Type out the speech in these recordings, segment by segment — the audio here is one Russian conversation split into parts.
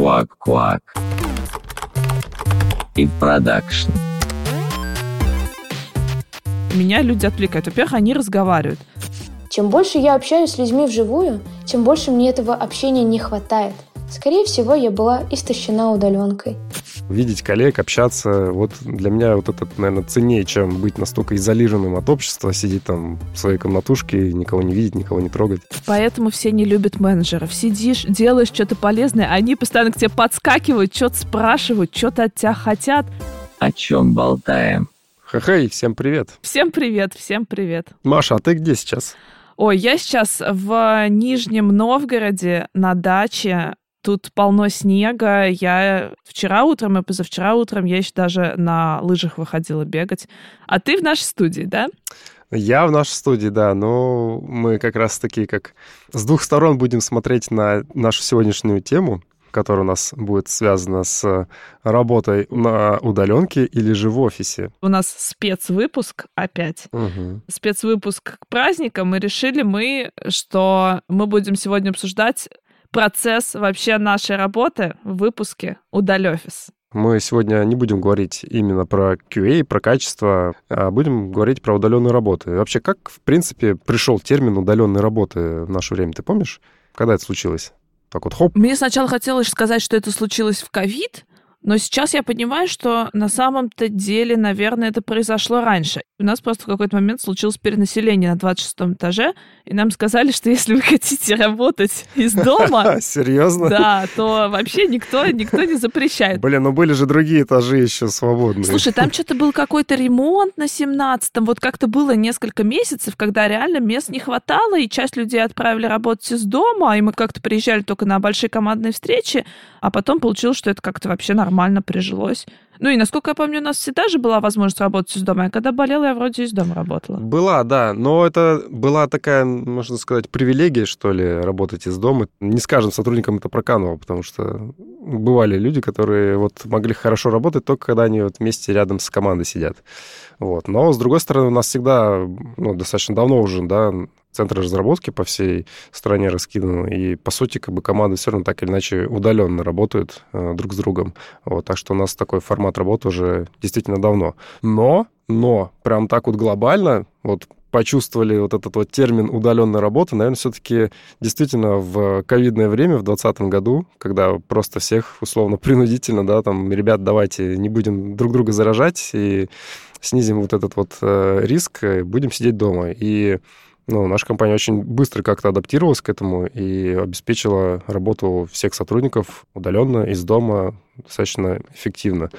Куак-куак. И продакшн. Меня люди отвлекают. Во-первых, они разговаривают. Чем больше я общаюсь с людьми вживую, тем больше мне этого общения не хватает. Скорее всего, я была истощена удаленкой. Видеть коллег, общаться, вот для меня вот это, наверное, ценнее, чем быть настолько изолированным от общества, сидеть там в своей комнатушке, никого не видеть, никого не трогать. Поэтому все не любят менеджеров. Сидишь, делаешь что-то полезное, они постоянно к тебе подскакивают, что-то спрашивают, что-то от тебя хотят. О чем болтаем? Ха-хей, всем привет. Всем привет, всем привет. Маша, а ты где сейчас? Ой, я сейчас в Нижнем Новгороде на даче. Тут полно снега. Я вчера утром и позавчера утром я еще даже на лыжах выходила бегать. А ты в нашей студии, да? Я в нашей студии, да, но мы как раз-таки как с двух сторон будем смотреть на нашу сегодняшнюю тему которая у нас будет связана с работой на удаленке или же в офисе. У нас спецвыпуск опять. Угу. Спецвыпуск к праздникам. И решили мы, что мы будем сегодня обсуждать процесс вообще нашей работы в выпуске «Удалёфис». Мы сегодня не будем говорить именно про QA, про качество, а будем говорить про удаленную работу. И вообще, как, в принципе, пришел термин удаленной работы в наше время, ты помнишь? Когда это случилось? Так вот, хоп. Мне сначала хотелось сказать, что это случилось в ковид, но сейчас я понимаю, что на самом-то деле, наверное, это произошло раньше. У нас просто в какой-то момент случилось перенаселение на 26 этаже, и нам сказали, что если вы хотите работать из дома... Серьезно? Да, то вообще никто, никто не запрещает. Блин, ну были же другие этажи еще свободные. Слушай, там что-то был какой-то ремонт на 17-м. Вот как-то было несколько месяцев, когда реально мест не хватало, и часть людей отправили работать из дома, и мы как-то приезжали только на большие командные встречи, а потом получилось, что это как-то вообще нормально прижилось. Ну и, насколько я помню, у нас всегда же была возможность работать из дома. Я когда болела, я вроде из дома работала. Была, да. Но это была такая, можно сказать, привилегия, что ли, работать из дома. Не скажем, сотрудникам это проканывало, потому что бывали люди, которые вот могли хорошо работать только когда они вот вместе рядом с командой сидят. Вот. Но, с другой стороны, у нас всегда, ну, достаточно давно уже, да, центры разработки по всей стране раскиданы, и, по сути, как бы команды все равно так или иначе удаленно работают э, друг с другом. Вот, так что у нас такой формат работы уже действительно давно. Но, но, прям так вот глобально, вот почувствовали вот этот вот термин удаленной работы, наверное, все-таки действительно в ковидное время, в 2020 году, когда просто всех условно принудительно, да, там, ребят, давайте не будем друг друга заражать и снизим вот этот вот э, риск, будем сидеть дома. И ну, наша компания очень быстро как-то адаптировалась к этому и обеспечила работу всех сотрудников удаленно, из дома, достаточно эффективно.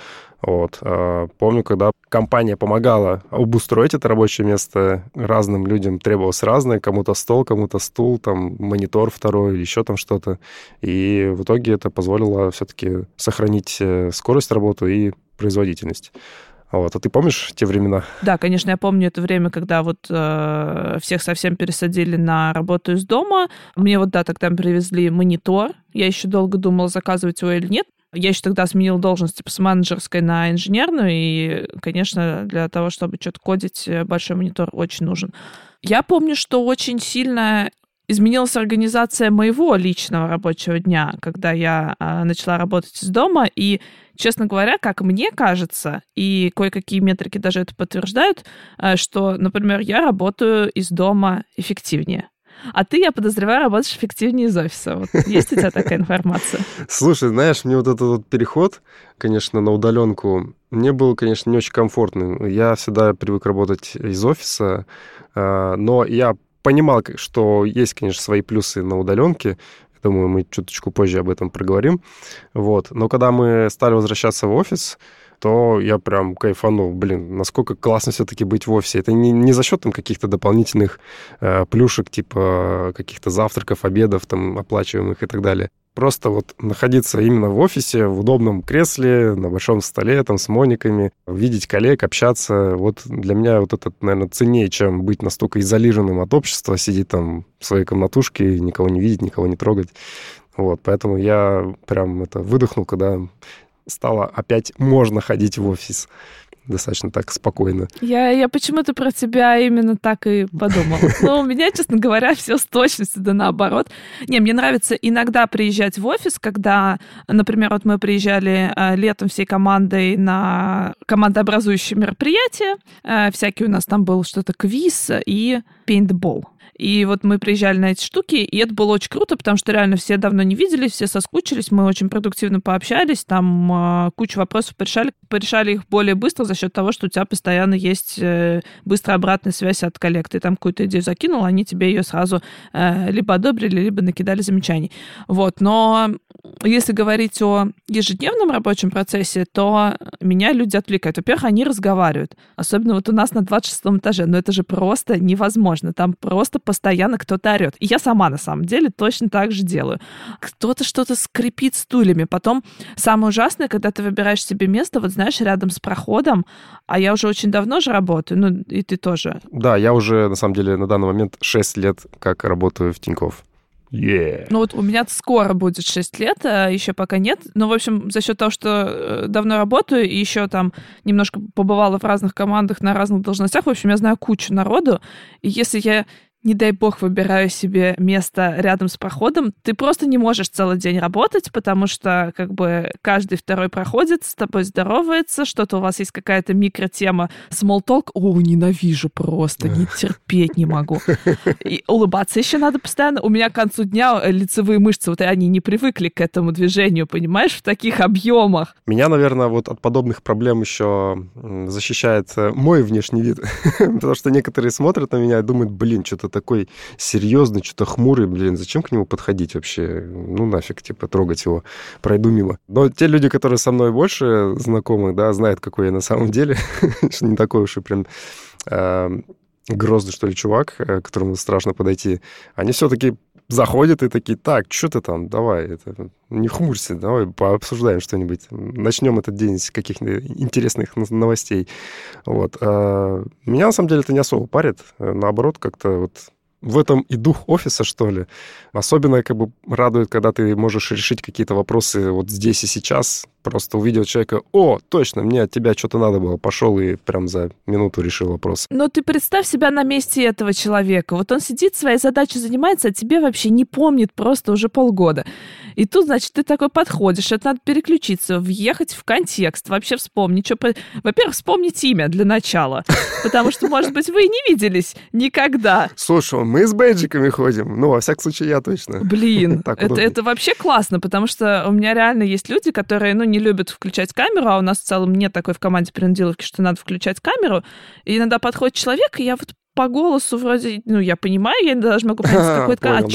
Вот. А, помню, когда компания помогала обустроить это рабочее место, разным людям требовалось разное, кому-то стол, кому-то стул, там монитор второй еще там что-то. И в итоге это позволило все-таки сохранить э, скорость работы и производительность. Вот. А ты помнишь те времена? Да, конечно, я помню это время, когда вот э, всех совсем пересадили на работу из дома. Мне вот, да, тогда привезли монитор. Я еще долго думала, заказывать его или нет. Я еще тогда сменила должность типа, с менеджерской на инженерную, и, конечно, для того, чтобы что-то кодить, э, большой монитор очень нужен. Я помню, что очень сильно изменилась организация моего личного рабочего дня, когда я а, начала работать из дома. И, честно говоря, как мне кажется, и кое-какие метрики даже это подтверждают, а, что, например, я работаю из дома эффективнее. А ты, я подозреваю, работаешь эффективнее из офиса. Вот есть у тебя такая информация? Слушай, знаешь, мне вот этот вот переход, конечно, на удаленку, мне было, конечно, не очень комфортно. Я всегда привык работать из офиса, а, но я понимал, что есть, конечно, свои плюсы на удаленке. Думаю, мы чуточку позже об этом проговорим. Вот. Но когда мы стали возвращаться в офис, то я прям кайфанул. Блин, насколько классно все-таки быть в офисе. Это не, не за счет там каких-то дополнительных э, плюшек, типа каких-то завтраков, обедов там оплачиваемых и так далее. Просто вот находиться именно в офисе, в удобном кресле, на большом столе, там, с мониками, видеть коллег, общаться, вот для меня вот это, наверное, ценнее, чем быть настолько изолированным от общества, сидеть там в своей комнатушке, никого не видеть, никого не трогать. Вот, поэтому я прям это выдохнул, когда стало опять можно ходить в офис. Достаточно так спокойно. Я, я почему-то про тебя именно так и подумала. Но у меня, честно говоря, все с точностью да наоборот. Не, мне нравится иногда приезжать в офис, когда, например, вот мы приезжали э, летом всей командой на командообразующие мероприятия. Э, всякие у нас там был что-то квиз и пейнтбол. И вот мы приезжали на эти штуки, и это было очень круто, потому что реально все давно не виделись, все соскучились, мы очень продуктивно пообщались, там э, кучу вопросов порешали, порешали их более быстро за счет того, что у тебя постоянно есть э, быстрая обратная связь от коллег. Ты там какую-то идею закинул, они тебе ее сразу э, либо одобрили, либо накидали замечаний. Вот, но если говорить о ежедневном рабочем процессе, то меня люди отвлекают. Во-первых, они разговаривают. Особенно вот у нас на 26 этаже. Но это же просто невозможно. Там просто постоянно кто-то орет. И я сама, на самом деле, точно так же делаю. Кто-то что-то скрипит стульями. Потом самое ужасное, когда ты выбираешь себе место, вот знаешь, рядом с проходом, а я уже очень давно же работаю, ну и ты тоже. Да, я уже, на самом деле, на данный момент 6 лет как работаю в Тинькофф. Yeah. Ну вот у меня скоро будет 6 лет, а еще пока нет. Но, в общем, за счет того, что э, давно работаю и еще там немножко побывала в разных командах на разных должностях, в общем, я знаю кучу народу. И если я не дай бог, выбираю себе место рядом с проходом, ты просто не можешь целый день работать, потому что как бы каждый второй проходит, с тобой здоровается, что-то у вас есть какая-то микротема, small talk, о, ненавижу просто, не терпеть не могу. И улыбаться еще надо постоянно. У меня к концу дня э, лицевые мышцы, вот они не привыкли к этому движению, понимаешь, в таких объемах. Меня, наверное, вот от подобных проблем еще защищает э, мой внешний вид, потому что некоторые смотрят на меня и думают, блин, что-то такой серьезный, что-то хмурый, блин, зачем к нему подходить вообще? Ну, нафиг, типа, трогать его, пройду мимо. Но те люди, которые со мной больше знакомы, да, знают, какой я на самом деле, не такой уж и прям э, грозный, что ли, чувак, э, к которому страшно подойти, они все-таки заходят и такие, так, что ты там, давай, это, не хмурься, давай пообсуждаем что-нибудь. Начнем этот день с каких-то интересных новостей. Вот. А меня, на самом деле, это не особо парит. Наоборот, как-то вот в этом и дух офиса, что ли. Особенно как бы радует, когда ты можешь решить какие-то вопросы вот здесь и сейчас, просто увидел человека, о, точно, мне от тебя что-то надо было, пошел и прям за минуту решил вопрос. Но ты представь себя на месте этого человека. Вот он сидит, своей задачей занимается, а тебе вообще не помнит просто уже полгода. И тут, значит, ты такой подходишь, это надо переключиться, въехать в контекст, вообще вспомнить, что... Во-первых, вспомнить имя для начала, потому что, может быть, вы и не виделись никогда. Слушай, мы с бейджиками ходим, ну, во всяком случае, я точно. Блин, это, это вообще классно, потому что у меня реально есть люди, которые, ну, не любят включать камеру, а у нас в целом нет такой в команде переделывки, что надо включать камеру. И иногда подходит человек, и я вот по голосу вроде, ну, я понимаю, я даже могу понять, какой то а да.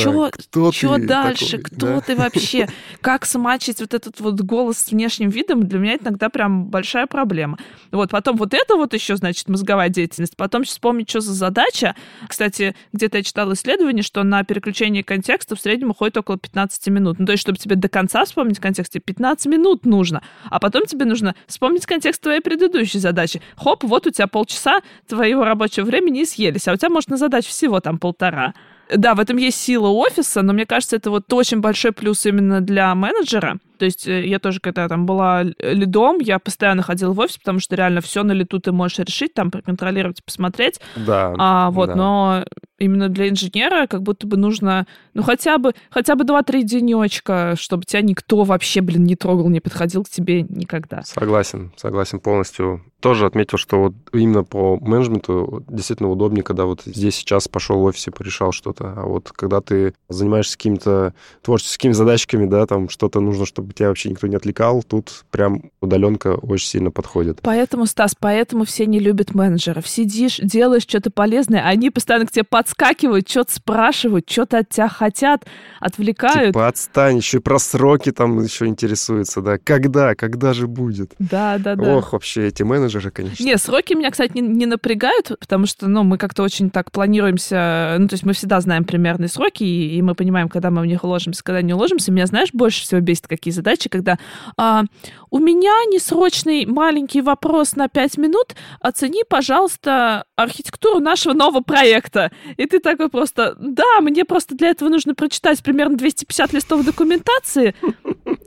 что дальше, такой, кто да? ты вообще, как смачить вот этот вот голос с внешним видом, для меня иногда прям большая проблема. Вот, потом вот это вот еще, значит, мозговая деятельность, потом вспомнить, что за задача. Кстати, где-то я читала исследование, что на переключение контекста в среднем уходит около 15 минут. Ну, то есть, чтобы тебе до конца вспомнить контекст, тебе 15 минут нужно, а потом тебе нужно вспомнить контекст твоей предыдущей задачи. Хоп, вот у тебя полчаса твоего рабочего времени съесть съелись, а у тебя можно задать всего там полтора. Да, в этом есть сила офиса, но мне кажется, это вот очень большой плюс именно для менеджера, то есть э, я тоже, когда там была лидом, я постоянно ходила в офис, потому что реально все на лету ты можешь решить, там проконтролировать, посмотреть. Да. А, вот, да. но именно для инженера как будто бы нужно, ну, хотя бы, хотя бы 2-3 денечка, чтобы тебя никто вообще, блин, не трогал, не подходил к тебе никогда. Согласен, согласен полностью. Тоже отметил, что вот именно по менеджменту действительно удобнее, когда вот здесь сейчас пошел в офисе, порешал что-то. А вот когда ты занимаешься какими-то творческими задачками, да, там что-то нужно, чтобы чтобы тебя вообще никто не отвлекал, тут прям удаленка очень сильно подходит. Поэтому, Стас, поэтому все не любят менеджеров. Сидишь, делаешь что-то полезное, они постоянно к тебе подскакивают, что-то спрашивают, что-то от тебя хотят, отвлекают. Типа отстань, еще и про сроки там еще интересуются, да. Когда, когда же будет? Да, да, да. Ох, вообще эти менеджеры, конечно. Не, сроки меня, кстати, не, не напрягают, потому что, ну, мы как-то очень так планируемся, ну, то есть мы всегда знаем примерные сроки, и, и мы понимаем, когда мы в них уложимся, когда не уложимся. Меня, знаешь, больше всего бесит, какие задачи, когда а, у меня несрочный маленький вопрос на 5 минут, оцени, пожалуйста, архитектуру нашего нового проекта. И ты такой просто, да, мне просто для этого нужно прочитать примерно 250 листов документации.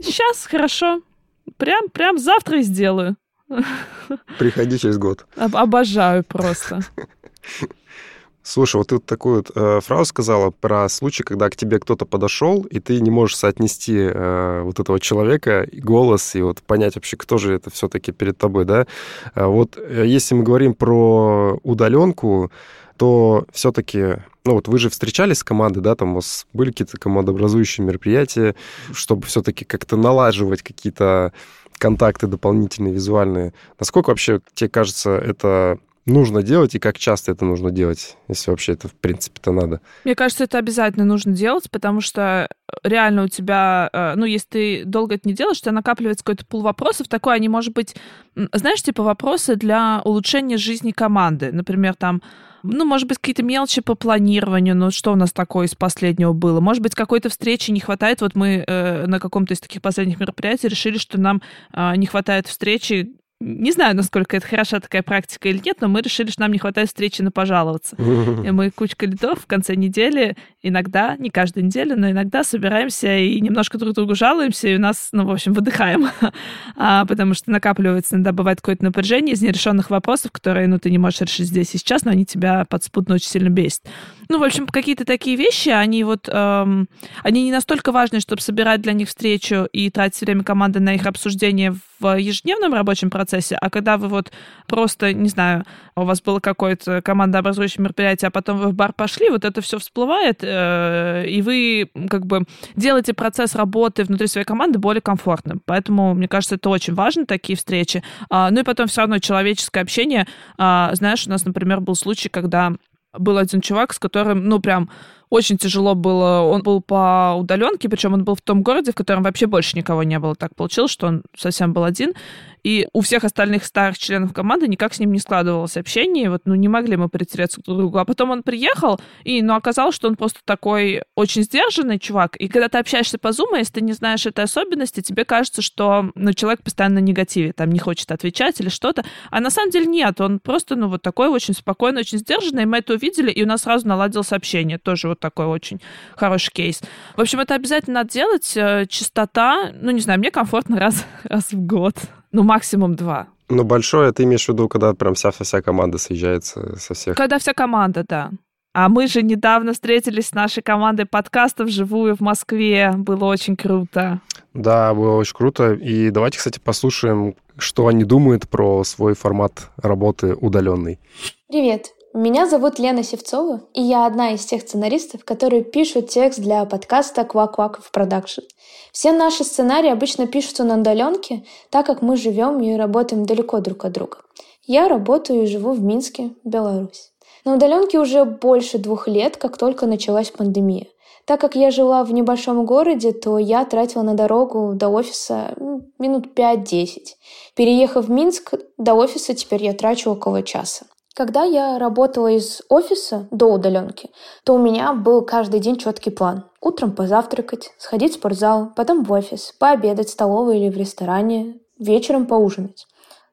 Сейчас, хорошо. Прям, прям завтра и сделаю. Приходи через год. Об- обожаю просто. Слушай, вот ты такую э, фразу сказала про случай, когда к тебе кто-то подошел, и ты не можешь соотнести э, вот этого человека, и голос, и вот понять вообще, кто же это все-таки перед тобой, да? А вот э, если мы говорим про удаленку, то все-таки, ну вот вы же встречались с командой, да, там у вас были какие-то командообразующие мероприятия, чтобы все-таки как-то налаживать какие-то контакты дополнительные, визуальные. Насколько вообще тебе кажется это нужно делать и как часто это нужно делать, если вообще это в принципе-то надо? Мне кажется, это обязательно нужно делать, потому что реально у тебя, э, ну, если ты долго это не делаешь, у тебя накапливается какой-то пул вопросов такой, они, может быть, знаешь, типа вопросы для улучшения жизни команды. Например, там, ну, может быть, какие-то мелочи по планированию, ну, что у нас такое из последнего было? Может быть, какой-то встречи не хватает. Вот мы э, на каком-то из таких последних мероприятий решили, что нам э, не хватает встречи не знаю, насколько это хороша такая практика или нет, но мы решили, что нам не хватает встречи на пожаловаться. И мы кучка лидов в конце недели, иногда, не каждую неделю, но иногда собираемся и немножко друг другу жалуемся, и у нас, ну, в общем, выдыхаем, а, потому что накапливается, иногда бывает какое-то напряжение из нерешенных вопросов, которые, ну, ты не можешь решить здесь и сейчас, но они тебя подспудно очень сильно бесят. Ну, в общем, какие-то такие вещи, они вот, эм, они не настолько важны, чтобы собирать для них встречу и тратить время команды на их обсуждение в ежедневном рабочем процессе, а когда вы вот просто, не знаю, у вас было какое-то командообразующее мероприятие, а потом вы в бар пошли, вот это все всплывает, э, и вы как бы делаете процесс работы внутри своей команды более комфортным. Поэтому, мне кажется, это очень важно, такие встречи. А, ну и потом все равно человеческое общение. А, знаешь, у нас, например, был случай, когда был один чувак, с которым, ну, прям очень тяжело было. Он был по удаленке, причем он был в том городе, в котором вообще больше никого не было. Так получилось, что он совсем был один. И у всех остальных старых членов команды никак с ним не складывалось общение. Вот, ну, не могли мы притереться друг к другу. А потом он приехал, и, ну, оказалось, что он просто такой очень сдержанный чувак. И когда ты общаешься по Zoom, если ты не знаешь этой особенности, тебе кажется, что, ну, человек постоянно негативе, там, не хочет отвечать или что-то. А на самом деле нет. Он просто, ну, вот такой очень спокойный, очень сдержанный. И мы это увидели, и у нас сразу наладилось общение. Тоже вот такой очень хороший кейс. В общем, это обязательно надо делать. Э, чистота, ну, не знаю, мне комфортно раз, раз в год. Ну, максимум два. Ну, большое ты имеешь в виду, когда прям вся-вся команда съезжается со всех? Когда вся команда, да. А мы же недавно встретились с нашей командой подкастов вживую в Москве. Было очень круто. Да, было очень круто. И давайте, кстати, послушаем, что они думают про свой формат работы удаленный. Привет, меня зовут Лена Севцова, и я одна из тех сценаристов, которые пишут текст для подкаста «Квак-Квак в продакшн». Все наши сценарии обычно пишутся на удаленке, так как мы живем и работаем далеко друг от друга. Я работаю и живу в Минске, Беларусь. На удаленке уже больше двух лет, как только началась пандемия. Так как я жила в небольшом городе, то я тратила на дорогу до офиса минут 5-10. Переехав в Минск, до офиса теперь я трачу около часа. Когда я работала из офиса до удаленки, то у меня был каждый день четкий план. Утром позавтракать, сходить в спортзал, потом в офис, пообедать в столовой или в ресторане, вечером поужинать.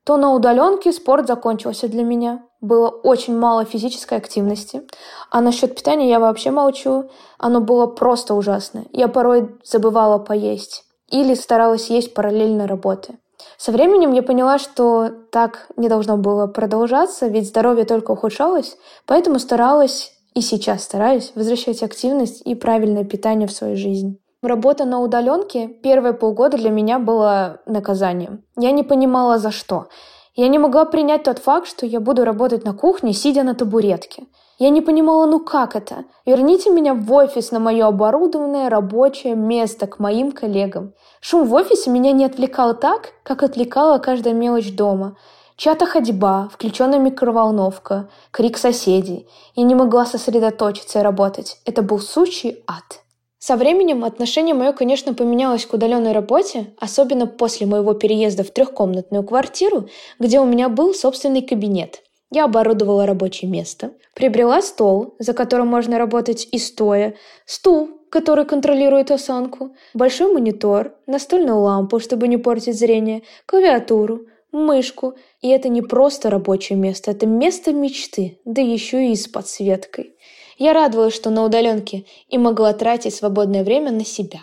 То на удаленке спорт закончился для меня. Было очень мало физической активности. А насчет питания я вообще молчу. Оно было просто ужасно. Я порой забывала поесть. Или старалась есть параллельно работе. Со временем я поняла, что так не должно было продолжаться, ведь здоровье только ухудшалось, поэтому старалась и сейчас стараюсь возвращать активность и правильное питание в свою жизнь. Работа на удаленке первые полгода для меня была наказанием. Я не понимала за что. Я не могла принять тот факт, что я буду работать на кухне, сидя на табуретке. Я не понимала, ну как это? Верните меня в офис на мое оборудованное рабочее место к моим коллегам. Шум в офисе меня не отвлекал так, как отвлекала каждая мелочь дома. Чья-то ходьба, включенная микроволновка, крик соседей. Я не могла сосредоточиться и работать. Это был сущий ад. Со временем отношение мое, конечно, поменялось к удаленной работе, особенно после моего переезда в трехкомнатную квартиру, где у меня был собственный кабинет. Я оборудовала рабочее место, приобрела стол, за которым можно работать и стоя, стул, который контролирует осанку, большой монитор, настольную лампу, чтобы не портить зрение, клавиатуру, мышку. И это не просто рабочее место, это место мечты, да еще и с подсветкой. Я радовалась, что на удаленке и могла тратить свободное время на себя.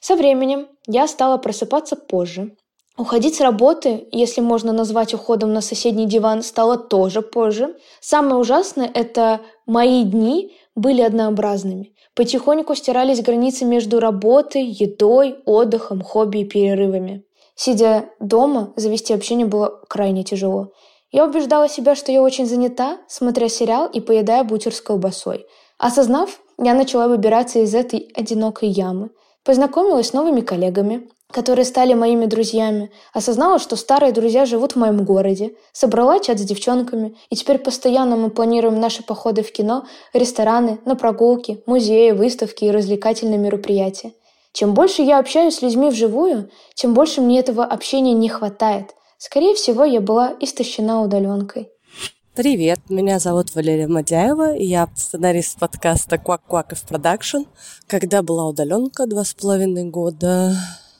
Со временем я стала просыпаться позже, Уходить с работы, если можно назвать уходом на соседний диван, стало тоже позже. Самое ужасное – это мои дни были однообразными. Потихоньку стирались границы между работой, едой, отдыхом, хобби и перерывами. Сидя дома, завести общение было крайне тяжело. Я убеждала себя, что я очень занята, смотря сериал и поедая бутер с колбасой. Осознав, я начала выбираться из этой одинокой ямы. Познакомилась с новыми коллегами, которые стали моими друзьями, осознала, что старые друзья живут в моем городе, собрала чат с девчонками, и теперь постоянно мы планируем наши походы в кино, рестораны, на прогулки, музеи, выставки и развлекательные мероприятия. Чем больше я общаюсь с людьми вживую, тем больше мне этого общения не хватает. Скорее всего, я была истощена удаленкой. Привет, меня зовут Валерия Мадяева, я сценарист подкаста «Квак Кваков Production». Когда была удаленка два с половиной года,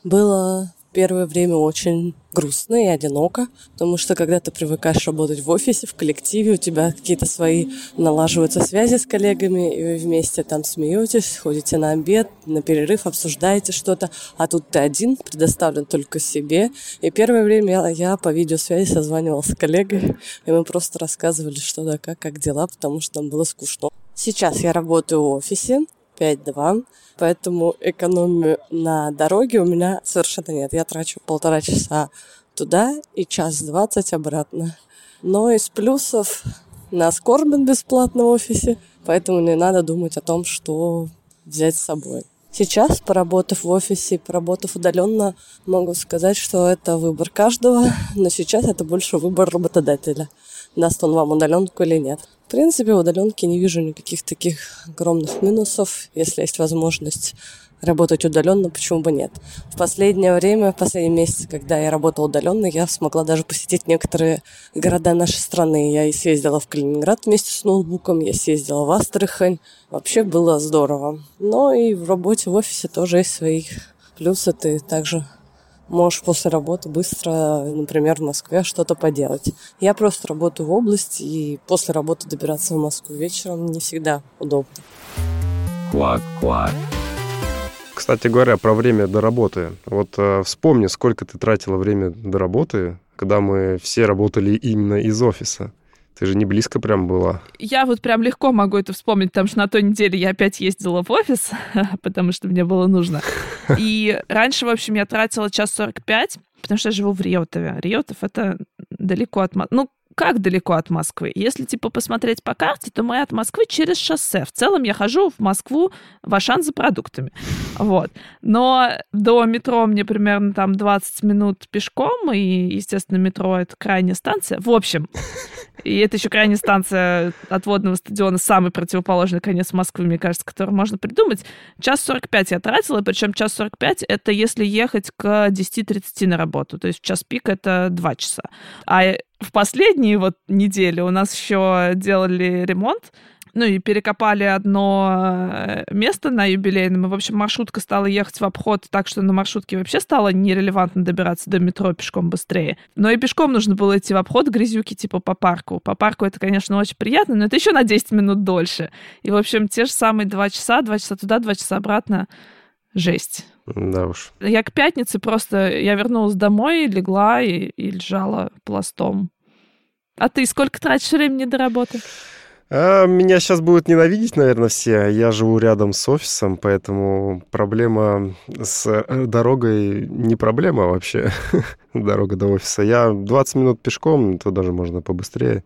было первое время очень грустно и одиноко, потому что когда ты привыкаешь работать в офисе, в коллективе, у тебя какие-то свои налаживаются связи с коллегами, и вы вместе там смеетесь, ходите на обед, на перерыв, обсуждаете что-то, а тут ты один, предоставлен только себе. И первое время я по видеосвязи созванивалась с коллегой, и мы просто рассказывали, что да как, как дела, потому что нам было скучно. Сейчас я работаю в офисе, 5-2, поэтому экономию на дороге у меня совершенно нет. Я трачу полтора часа туда и час двадцать обратно. Но из плюсов нас кормят бесплатно в офисе, поэтому не надо думать о том, что взять с собой. Сейчас, поработав в офисе, поработав удаленно, могу сказать, что это выбор каждого, но сейчас это больше выбор работодателя, даст он вам удаленку или нет. В принципе, в удаленке не вижу никаких таких огромных минусов. Если есть возможность работать удаленно, почему бы нет. В последнее время, в последние месяцы, когда я работала удаленно, я смогла даже посетить некоторые города нашей страны. Я и съездила в Калининград вместе с ноутбуком, я съездила в Астрахань. Вообще было здорово. Но и в работе в офисе тоже есть свои плюсы. Ты также можешь после работы быстро, например, в Москве что-то поделать. Я просто работаю в области, и после работы добираться в Москву вечером не всегда удобно. Квак-квак. Кстати говоря, про время до работы. Вот э, вспомни, сколько ты тратила время до работы, когда мы все работали именно из офиса. Ты же не близко прям была. Я вот прям легко могу это вспомнить, потому что на той неделе я опять ездила в офис, потому что мне было нужно. И раньше, в общем, я тратила час сорок пять, потому что я живу в Реутове. Реутов — это далеко от... Ну, как далеко от Москвы? Если, типа, посмотреть по карте, то мы от Москвы через шоссе. В целом я хожу в Москву в Ашан за продуктами. Вот. Но до метро мне примерно там 20 минут пешком, и, естественно, метро — это крайняя станция. В общем, и это еще крайняя станция отводного стадиона, самый противоположный конец Москвы, мне кажется, который можно придумать. Час 45 я тратила, причем час 45 — это если ехать к 10.30 на работу. То есть в час пик — это 2 часа. А в последние вот недели у нас еще делали ремонт, ну и перекопали одно э, место на юбилейном. И, в общем, маршрутка стала ехать в обход так, что на маршрутке вообще стало нерелевантно добираться до метро пешком быстрее. Но и пешком нужно было идти в обход грязюки типа по парку. По парку это, конечно, очень приятно, но это еще на 10 минут дольше. И, в общем, те же самые два часа, два часа туда, два часа обратно. Жесть. Да уж. Я к пятнице просто... Я вернулась домой, легла и, и лежала пластом. А ты сколько тратишь времени до работы? А, меня сейчас будут ненавидеть, наверное, все. Я живу рядом с офисом, поэтому проблема с э, дорогой не проблема вообще. Дорога до офиса. Я 20 минут пешком, то даже можно побыстрее.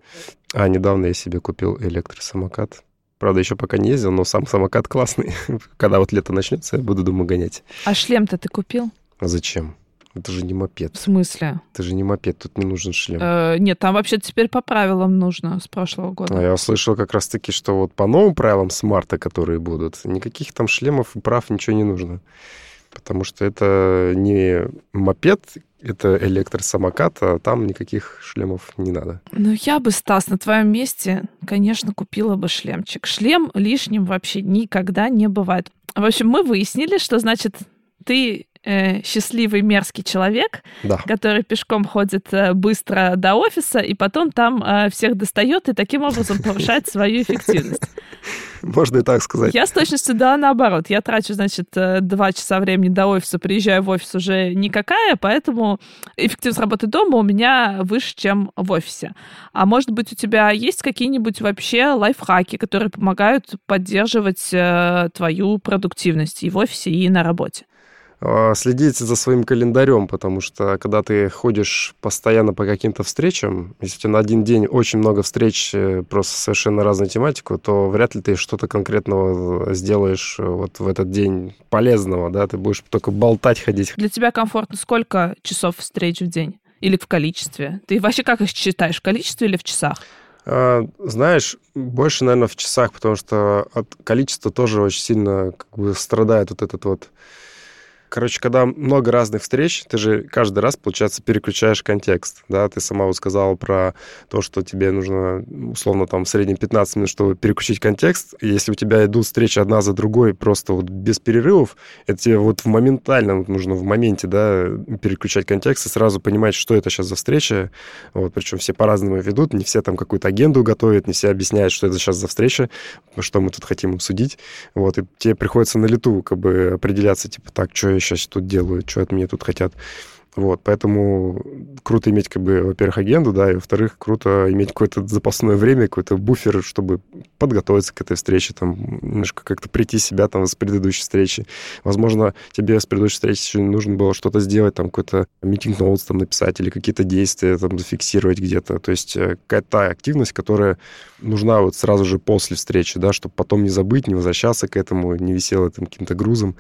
А недавно я себе купил электросамокат. Правда, еще пока не ездил, но сам самокат классный. Когда вот лето начнется, я буду, думаю, гонять. А шлем-то ты купил? А зачем? Это же не мопед. В смысле? Это же не мопед, тут не нужен шлем. Э, нет, там вообще теперь по правилам нужно с прошлого года. А я слышал как раз-таки, что вот по новым правилам смарта, которые будут, никаких там шлемов и прав ничего не нужно. Потому что это не мопед, это электросамокат, а там никаких шлемов не надо. Ну, я бы, Стас, на твоем месте, конечно, купила бы шлемчик. Шлем лишним вообще никогда не бывает. В общем, мы выяснили, что, значит, ты э, счастливый мерзкий человек, Да. который пешком ходит э, быстро до офиса и потом там э, всех достает и таким образом повышает свою эффективность. Можно и так сказать. Я с точностью да наоборот. Я трачу, значит, э, два часа времени до офиса, приезжаю в офис уже никакая, поэтому эффективность работы дома у меня выше, чем в офисе. А может быть, у тебя есть какие-нибудь вообще лайфхаки, которые помогают поддерживать э, твою продуктивность и в офисе, и на работе? А, Следить за своим календарем, потому что когда ты ходишь постоянно по каким-то встречам, если у тебя на один день очень много встреч, э, просто совершенно разную тематику, то вряд ли ты что-то конкретного сделаешь э, вот в этот день полезного, да, ты будешь только болтать, ходить. Для тебя комфортно сколько часов встреч в день? Или в количестве? Ты вообще как их считаешь, в количестве или в часах? А, Знаешь, больше, наверное, в часах, потому что от количества тоже очень сильно как бы страдает вот этот вот Короче, когда много разных встреч, ты же каждый раз, получается, переключаешь контекст, да, ты сама вот сказала про то, что тебе нужно, условно, там, в среднем 15 минут, чтобы переключить контекст, если у тебя идут встречи одна за другой просто вот без перерывов, это тебе вот в моментально вот нужно в моменте, да, переключать контекст и сразу понимать, что это сейчас за встреча, вот, причем все по-разному ведут, не все там какую-то агенду готовят, не все объясняют, что это сейчас за встреча, что мы тут хотим обсудить, вот, и тебе приходится на лету как бы определяться, типа, так, что я сейчас тут делаю, что от меня тут хотят. Вот, поэтому круто иметь, как бы, во-первых, агенду, да, и, во-вторых, круто иметь какое-то запасное время, какой-то буфер, чтобы подготовиться к этой встрече, там, немножко как-то прийти себя там с предыдущей встречи. Возможно, тебе с предыдущей встречи еще нужно было что-то сделать, там, какой-то митинг ноутс там написать или какие-то действия там зафиксировать где-то. То есть э, какая-то активность, которая нужна вот сразу же после встречи, да, чтобы потом не забыть, не возвращаться к этому, не висело там каким-то грузом.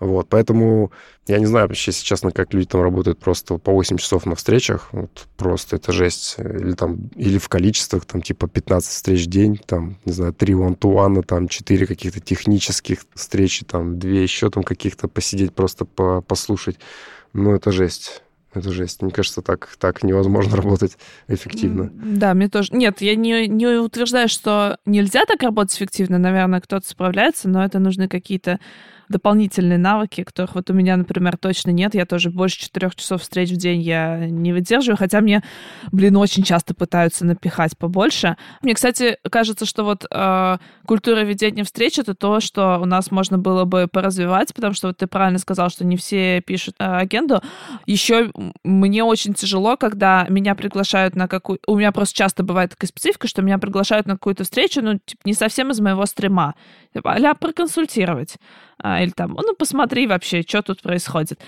Вот, поэтому я не знаю вообще, если честно, как люди там работают просто по 8 часов на встречах. Вот просто это жесть. Или там, или в количествах, там, типа 15 встреч в день, там, не знаю, 3 one-to-one, там, 4 каких-то технических встречи, там, 2 еще там каких-то посидеть, просто по послушать. Ну, это жесть. Это жесть. Мне кажется, так, так невозможно работать эффективно. Да, мне тоже. Нет, я не, не утверждаю, что нельзя так работать эффективно. Наверное, кто-то справляется, но это нужны какие-то дополнительные навыки, которых вот у меня, например, точно нет. Я тоже больше четырех часов встреч в день я не выдерживаю, хотя мне, блин, очень часто пытаются напихать побольше. Мне, кстати, кажется, что вот э, культура ведения встреч это то, что у нас можно было бы поразвивать, потому что вот ты правильно сказал, что не все пишут э, агенду. Еще мне очень тяжело, когда меня приглашают на какую... У меня просто часто бывает такая специфика, что меня приглашают на какую-то встречу, ну, типа, не совсем из моего стрима. Типа, а проконсультировать. А, или там, ну, посмотри вообще, что тут происходит.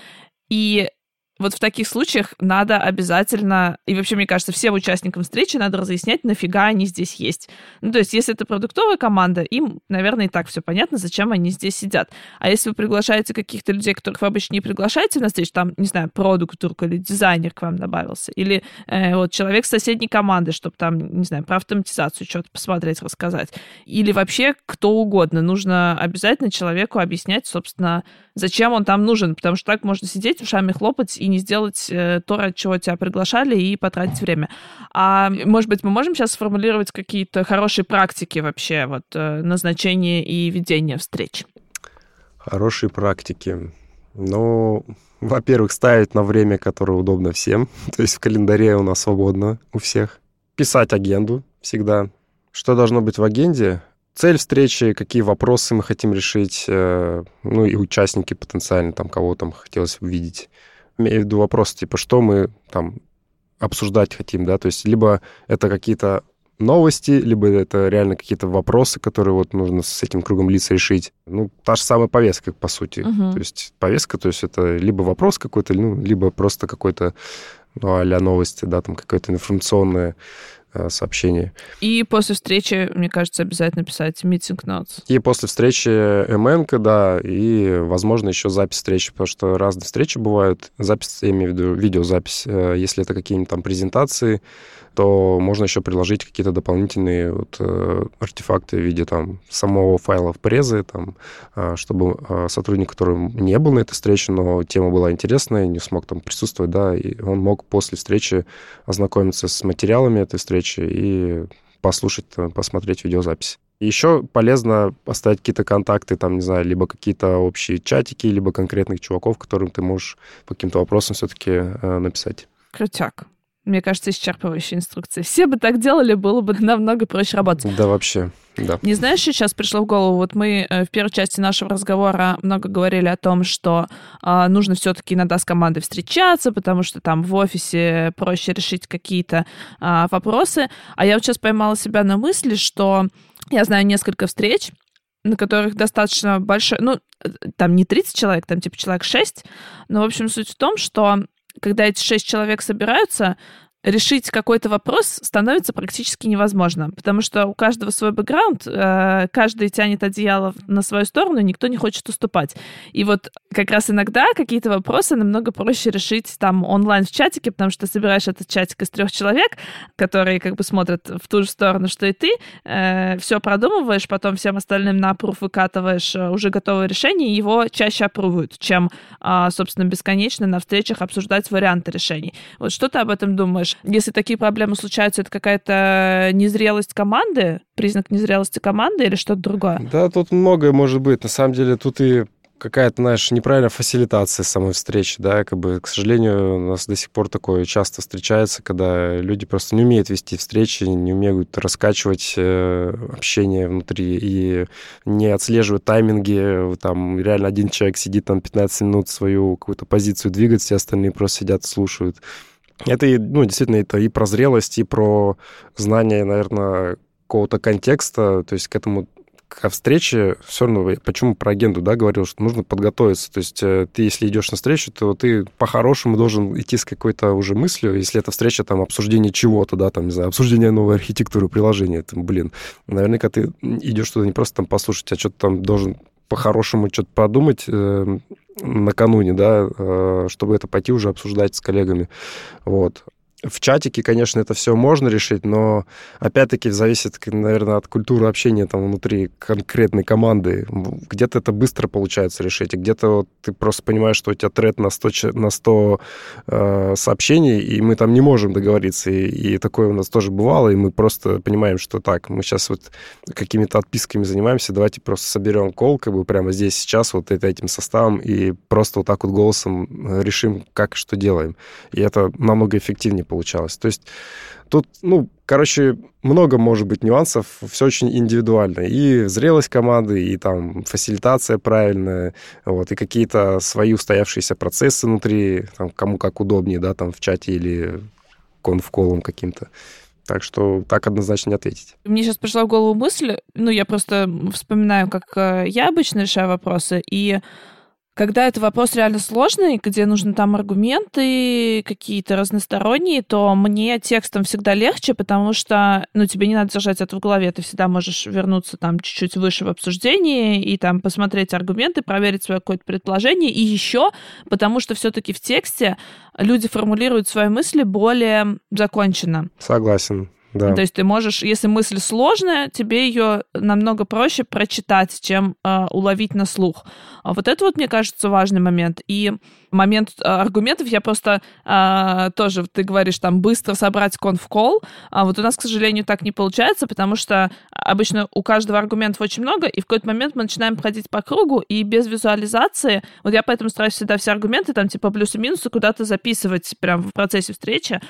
И вот в таких случаях надо обязательно, и вообще, мне кажется, всем участникам встречи надо разъяснять, нафига они здесь есть. Ну, то есть, если это продуктовая команда, им, наверное, и так все понятно, зачем они здесь сидят. А если вы приглашаете каких-то людей, которых вы обычно не приглашаете на встречу, там, не знаю, продукт только или дизайнер к вам добавился, или э, вот человек с соседней команды, чтобы там, не знаю, про автоматизацию что-то посмотреть, рассказать, или вообще кто угодно, нужно обязательно человеку объяснять, собственно, зачем он там нужен, потому что так можно сидеть, ушами хлопать и не сделать э, то, ради чего тебя приглашали, и потратить время. А может быть, мы можем сейчас сформулировать какие-то хорошие практики вообще вот э, назначения и ведения встреч? Хорошие практики. Ну, во-первых, ставить на время, которое удобно всем. То есть в календаре у нас свободно у всех. Писать агенду всегда. Что должно быть в агенде? Цель встречи, какие вопросы мы хотим решить, э, ну и участники потенциально, там, кого там хотелось увидеть имею в виду вопрос, типа, что мы там обсуждать хотим, да, то есть либо это какие-то новости, либо это реально какие-то вопросы, которые вот нужно с этим кругом лиц решить. Ну, та же самая повестка, по сути. Мгм. То есть повестка, то есть это либо вопрос какой-то, ну, либо просто какой-то, ну, а новости, да, там какое-то информационное э, сообщение. И после встречи, мне кажется, обязательно писать meeting notes. И после встречи МН, да, и, возможно, еще запись встречи, потому что разные встречи бывают. Запись, я имею в виду видеозапись. Э, Если это какие-нибудь там презентации, то можно еще приложить какие-то дополнительные вот, э, артефакты в виде там самого файла в презы, там, э, чтобы э, сотрудник, который не был на этой встрече, но тема была интересная, не смог там присутствовать, да, и он мог после встречи ознакомиться с материалами этой встречи и послушать, э, посмотреть видеозапись. Еще полезно оставить какие-то контакты, там, не знаю, либо какие-то общие чатики, либо конкретных чуваков, которым ты можешь по каким-то вопросам все-таки э, написать. Крутяк. Мне кажется, исчерпывающая инструкция. Все бы так делали, было бы намного проще работать. Да, вообще, да. Не знаешь, что сейчас пришло в голову? Вот мы э, в первой части нашего разговора много говорили о том, что э, нужно все-таки иногда с командой встречаться, потому что там в офисе проще решить какие-то э, вопросы. А я вот сейчас поймала себя на мысли, что я знаю несколько встреч, на которых достаточно большой, ну, э, там не 30 человек, там типа человек 6, но, в общем, суть в том, что когда эти шесть человек собираются, решить какой-то вопрос становится практически невозможно, потому что у каждого свой бэкграунд, э, каждый тянет одеяло на свою сторону, никто не хочет уступать. И вот как раз иногда какие-то вопросы намного проще решить там онлайн в чатике, потому что ты собираешь этот чатик из трех человек, которые как бы смотрят в ту же сторону, что и ты, э, все продумываешь, потом всем остальным на аппрув выкатываешь э, уже готовое решение, и его чаще аппрувают, чем, э, собственно, бесконечно на встречах обсуждать варианты решений. Вот что ты об этом думаешь? Если такие проблемы случаются, это какая-то незрелость команды, признак незрелости команды или что-то другое? Да, тут многое может быть. На самом деле тут и какая-то, знаешь, неправильная фасилитация самой встречи, да, как бы, к сожалению, у нас до сих пор такое часто встречается, когда люди просто не умеют вести встречи, не умеют раскачивать э, общение внутри и не отслеживают тайминги, там реально один человек сидит там 15 минут свою какую-то позицию двигает, все остальные просто сидят, слушают. Это, ну, действительно, это и про зрелость, и про знание, наверное, какого-то контекста, то есть к этому к встрече все равно, почему про агенду, да, говорил, что нужно подготовиться. То есть э, ты, если идешь на встречу, то ты по-хорошему должен идти с какой-то уже мыслью, если это встреча, там, обсуждение чего-то, да, там, не знаю, обсуждение новой архитектуры приложения, там, блин, наверняка ты идешь туда не просто там послушать, а что-то там должен по-хорошему что-то подумать э, накануне, да, э, чтобы это пойти уже обсуждать с коллегами. Вот. В чатике, конечно, это все можно решить, но опять-таки зависит, наверное, от культуры общения там внутри конкретной команды. Где-то это быстро получается решить, и где-то вот ты просто понимаешь, что у тебя тред на 100, на 100 э, сообщений, и мы там не можем договориться. И, и такое у нас тоже бывало, и мы просто понимаем, что так, мы сейчас вот какими-то отписками занимаемся, давайте просто соберем кол, как бы прямо здесь сейчас вот этим составом, и просто вот так вот голосом решим, как что делаем. И это намного эффективнее получалось. То есть тут, ну, короче, много может быть нюансов, все очень индивидуально. И зрелость команды, и там фасилитация правильная, вот, и какие-то свои устоявшиеся процессы внутри, там, кому как удобнее, да, там в чате или конфколом каким-то. Так что так однозначно не ответить. Мне сейчас пришла в голову мысль, ну, я просто вспоминаю, как э, я обычно решаю вопросы, и когда это вопрос реально сложный, где нужны там аргументы какие-то разносторонние, то мне текстом всегда легче, потому что, ну, тебе не надо держать это в голове, ты всегда можешь вернуться там чуть-чуть выше в обсуждении и там посмотреть аргументы, проверить свое какое-то предположение. И еще, потому что все-таки в тексте люди формулируют свои мысли более законченно. Согласен. Да. То есть ты можешь, если мысль сложная, тебе ее намного проще прочитать, чем э, уловить на слух. А вот это вот, мне кажется, важный момент. И момент э, аргументов я просто э, тоже, ты говоришь, там, быстро собрать конф-колл, а вот у нас, к сожалению, так не получается, потому что обычно у каждого аргументов очень много, и в какой-то момент мы начинаем ходить по кругу, и без визуализации, вот я поэтому стараюсь всегда все аргументы, там, типа, плюсы-минусы куда-то записывать прямо в процессе встречи,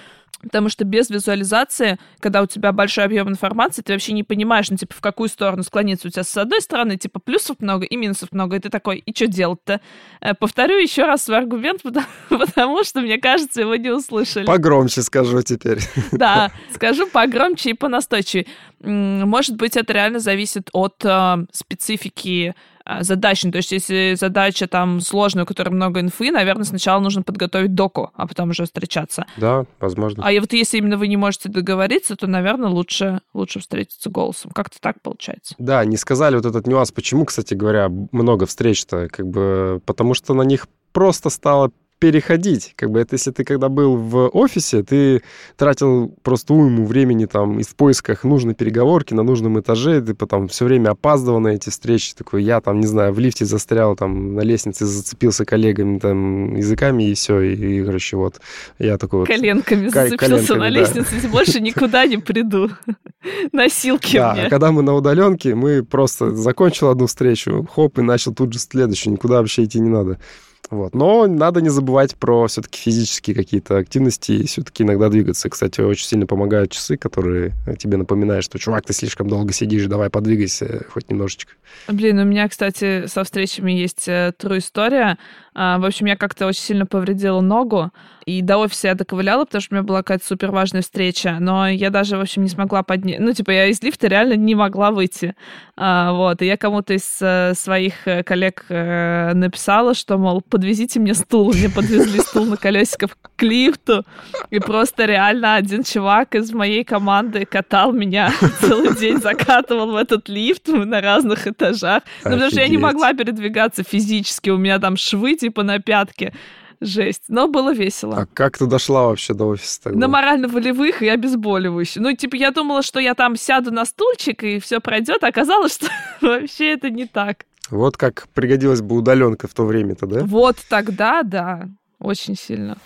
Потому что без визуализации, когда у тебя большой объем информации, ты вообще не понимаешь, ну, типа, в какую сторону склониться. У тебя с одной стороны, типа, плюсов много и минусов много. И ты такой, и что делать-то? Э, повторю еще раз свой потому, потому что, мне кажется, его не услышали. Погромче скажу теперь. Да, скажу погромче и понастойчивее. Может быть, это реально зависит от э, специфики а, задач. Ну, то есть, если задача там сложная, у которой много инфы, наверное, сначала нужно подготовить доку, а потом уже встречаться. Да, возможно. А вот если именно вы не можете договориться, то, наверное, лучше, лучше встретиться голосом. Как-то так получается. Да, не сказали вот этот нюанс. Почему, кстати говоря, много встреч-то? Как бы, потому что на них просто стало переходить. Как бы это если ты когда был в офисе, ты тратил просто уйму времени там и в поисках нужной переговорки на нужном этаже, ты потом все время опаздывал на эти встречи. Такой, я там, не знаю, в лифте застрял, там на лестнице зацепился коллегами там языками и все. И, и короче, вот я такой вот... Коленками зацепился коленками, на лестнице, да. больше никуда не приду. Носилки да, мне. А когда мы на удаленке, мы просто закончил одну встречу, хоп, и начал тут же следующую, никуда вообще идти не надо. Вот. Но надо не забывать про все-таки физические какие-то активности и все-таки иногда двигаться. Кстати, очень сильно помогают часы, которые тебе напоминают, что, чувак, ты слишком долго сидишь, давай подвигайся хоть немножечко. Блин, у меня, кстати, со встречами есть э, true история. А, в общем, я как-то очень сильно повредила ногу, и до офиса я доковыляла, потому что у меня была какая-то супер важная встреча, но я даже, в общем, не смогла поднять... Ну, типа, я из лифта реально не могла выйти. А, вот, и я кому-то из э, своих э, коллег э, написала, что, мол, подвезите мне стул. Мне подвезли стул на колесиках к лифту, и просто реально один чувак из моей команды катал меня целый день, закатывал в этот лифт на разных этажах. Ну, потому что я не могла передвигаться физически, у меня там швы типа на пятке. Жесть. Но было весело. А как ты дошла вообще до офиса тогда? На морально-волевых и обезболивающих. Ну, типа, я думала, что я там сяду на стульчик и все пройдет, а оказалось, что вообще это не так. Вот как пригодилась бы удаленка в то время-то, да? Вот тогда, да, очень сильно.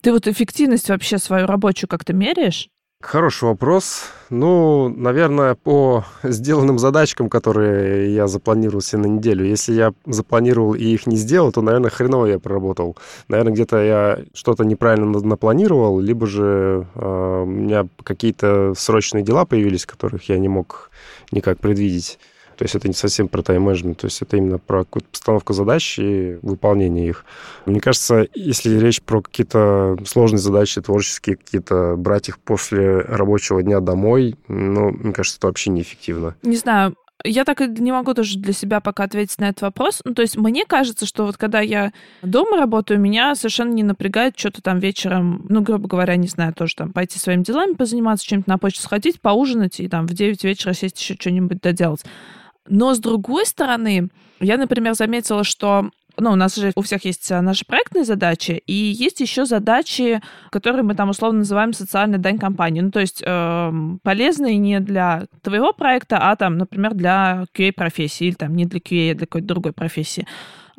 Ты вот эффективность вообще свою рабочую как-то меряешь? Хороший вопрос. Ну, наверное, по сделанным задачкам, которые я запланировал себе на неделю. Если я запланировал и их не сделал, то, наверное, хреново я проработал. Наверное, где-то я что-то неправильно напланировал, либо же э, у меня какие-то срочные дела появились, которых я не мог никак предвидеть. То есть это не совсем про тайм-менеджмент, то есть это именно про какую-то постановку задач и выполнение их. Мне кажется, если речь про какие-то сложные задачи, творческие какие-то, брать их после рабочего дня домой, ну, мне кажется, это вообще неэффективно. Не знаю, я так и не могу тоже для себя пока ответить на этот вопрос. Ну, то есть мне кажется, что вот когда я дома работаю, меня совершенно не напрягает что-то там вечером, ну, грубо говоря, не знаю, тоже там пойти своими делами позаниматься, чем-то на почту сходить, поужинать и там в 9 вечера сесть еще что-нибудь доделать. Но с другой стороны, я, например, заметила, что ну, у нас же у всех есть а, наши проектные задачи, и есть еще задачи, которые мы там условно называем социальной дань компании. Ну, то есть э, полезные не для твоего проекта, а там, например, для QA-профессии, или там не для QA, а для какой-то другой профессии.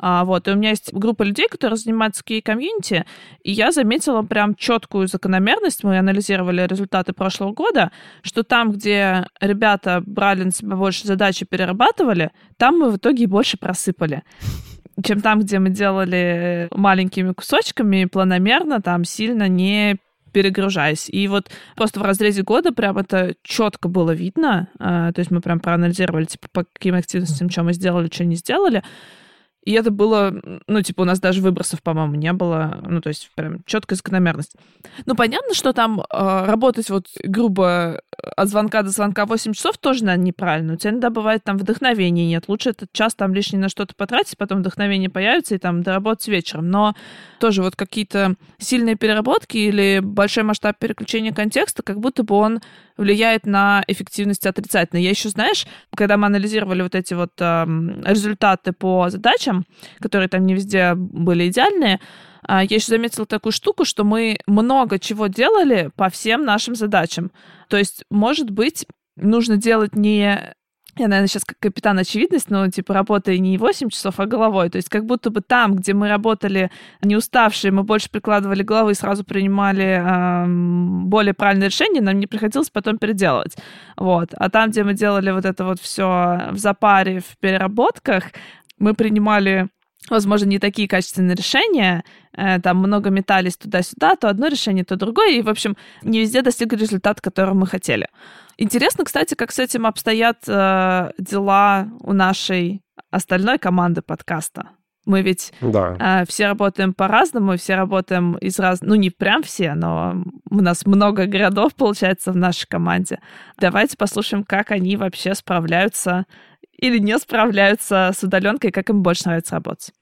А, вот, и у меня есть группа людей, которые занимаются QA-комьюнити, и я заметила прям четкую закономерность, мы анализировали результаты прошлого года, что там, где ребята брали на себя больше задач и перерабатывали, там мы в итоге больше просыпали чем там, где мы делали маленькими кусочками, планомерно, там сильно не перегружаясь. И вот просто в разрезе года прям это четко было видно. А, то есть мы прям проанализировали, типа, по каким активностям, что мы сделали, что не сделали. И это было, ну, типа, у нас даже выбросов, по-моему, не было. Ну, то есть, прям четкая закономерность. Ну, понятно, что там э, работать вот грубо от звонка до звонка 8 часов тоже, наверное, неправильно. У тебя иногда бывает там вдохновения нет. Лучше этот час там лишний на что-то потратить, потом вдохновение появится и там доработать вечером. Но тоже вот какие-то сильные переработки или большой масштаб переключения контекста, как будто бы он влияет на эффективность отрицательно. Я еще, знаешь, когда мы анализировали вот эти вот э, результаты по задачам, которые там не везде были идеальные, э, я еще заметила такую штуку, что мы много чего делали по всем нашим задачам. То есть, может быть, нужно делать не я, наверное, сейчас как капитан очевидность, но, типа, работая не 8 часов, а головой. То есть как будто бы там, где мы работали не уставшие, мы больше прикладывали головы и сразу принимали э, более правильные решения, нам не приходилось потом переделывать. Вот. А там, где мы делали вот это вот все в запаре, в переработках, мы принимали возможно, не такие качественные решения, э, там много метались туда-сюда, то одно решение, то другое, и, в общем, не везде достигли результата, которого мы хотели. Интересно, кстати, как с этим обстоят э, дела у нашей остальной команды подкаста. Мы ведь да. э, все работаем по-разному, все работаем из разных... Ну, не прям все, но у нас много городов, получается, в нашей команде. Давайте послушаем, как они вообще справляются или не справляются с удаленкой, как им больше нравится работать.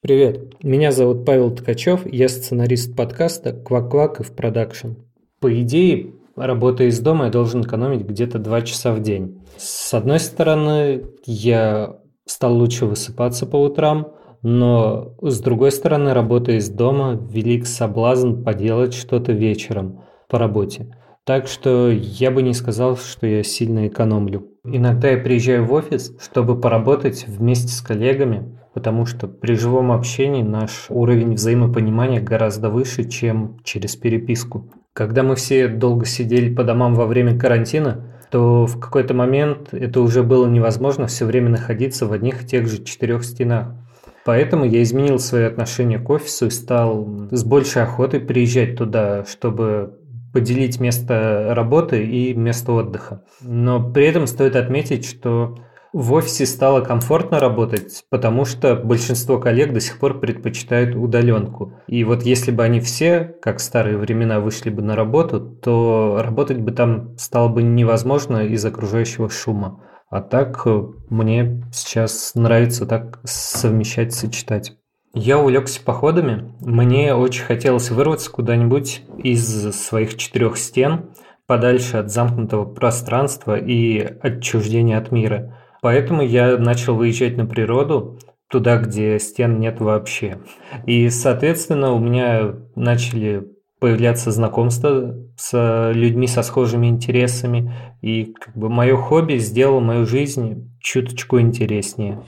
Привет, меня зовут Павел Ткачев, я сценарист подкаста «Квак-квак» и в продакшн. По идее, работая из дома, я должен экономить где-то 2 часа в день. С одной стороны, я стал лучше высыпаться по утрам, Но, с другой стороны, работая из дома, велик соблазн поделать что-то вечером по работе. Так что я бы не сказал, что я сильно экономлю. Иногда я приезжаю в офис, чтобы поработать вместе с коллегами, потому что при живом общении наш уровень взаимопонимания гораздо выше, чем через переписку. Когда мы все долго сидели по домам во время карантина, то в какой-то момент это уже было невозможно все время находиться в одних и тех же четырех стенах. Поэтому я изменил свое отношение к офису и стал с большей охотой приезжать туда, чтобы поделить место работы и место отдыха. Но при этом стоит отметить, что в офисе стало комфортно работать, потому что большинство коллег до сих пор предпочитают удаленку. И вот если бы они все, как в старые времена, вышли бы на работу, то работать бы там стало бы невозможно из окружающего шума. А так э, мне сейчас нравится так совмещать, сочетать. Я увлекся походами. Мне очень хотелось вырваться куда-нибудь из своих четырех стен, подальше от замкнутого пространства и отчуждения от мира. Поэтому я начал выезжать на природу, туда, где стен нет вообще. И, соответственно, у меня начали появляться знакомства с людьми со схожими интересами, и как бы мое хобби сделало мою жизнь чуточку интереснее.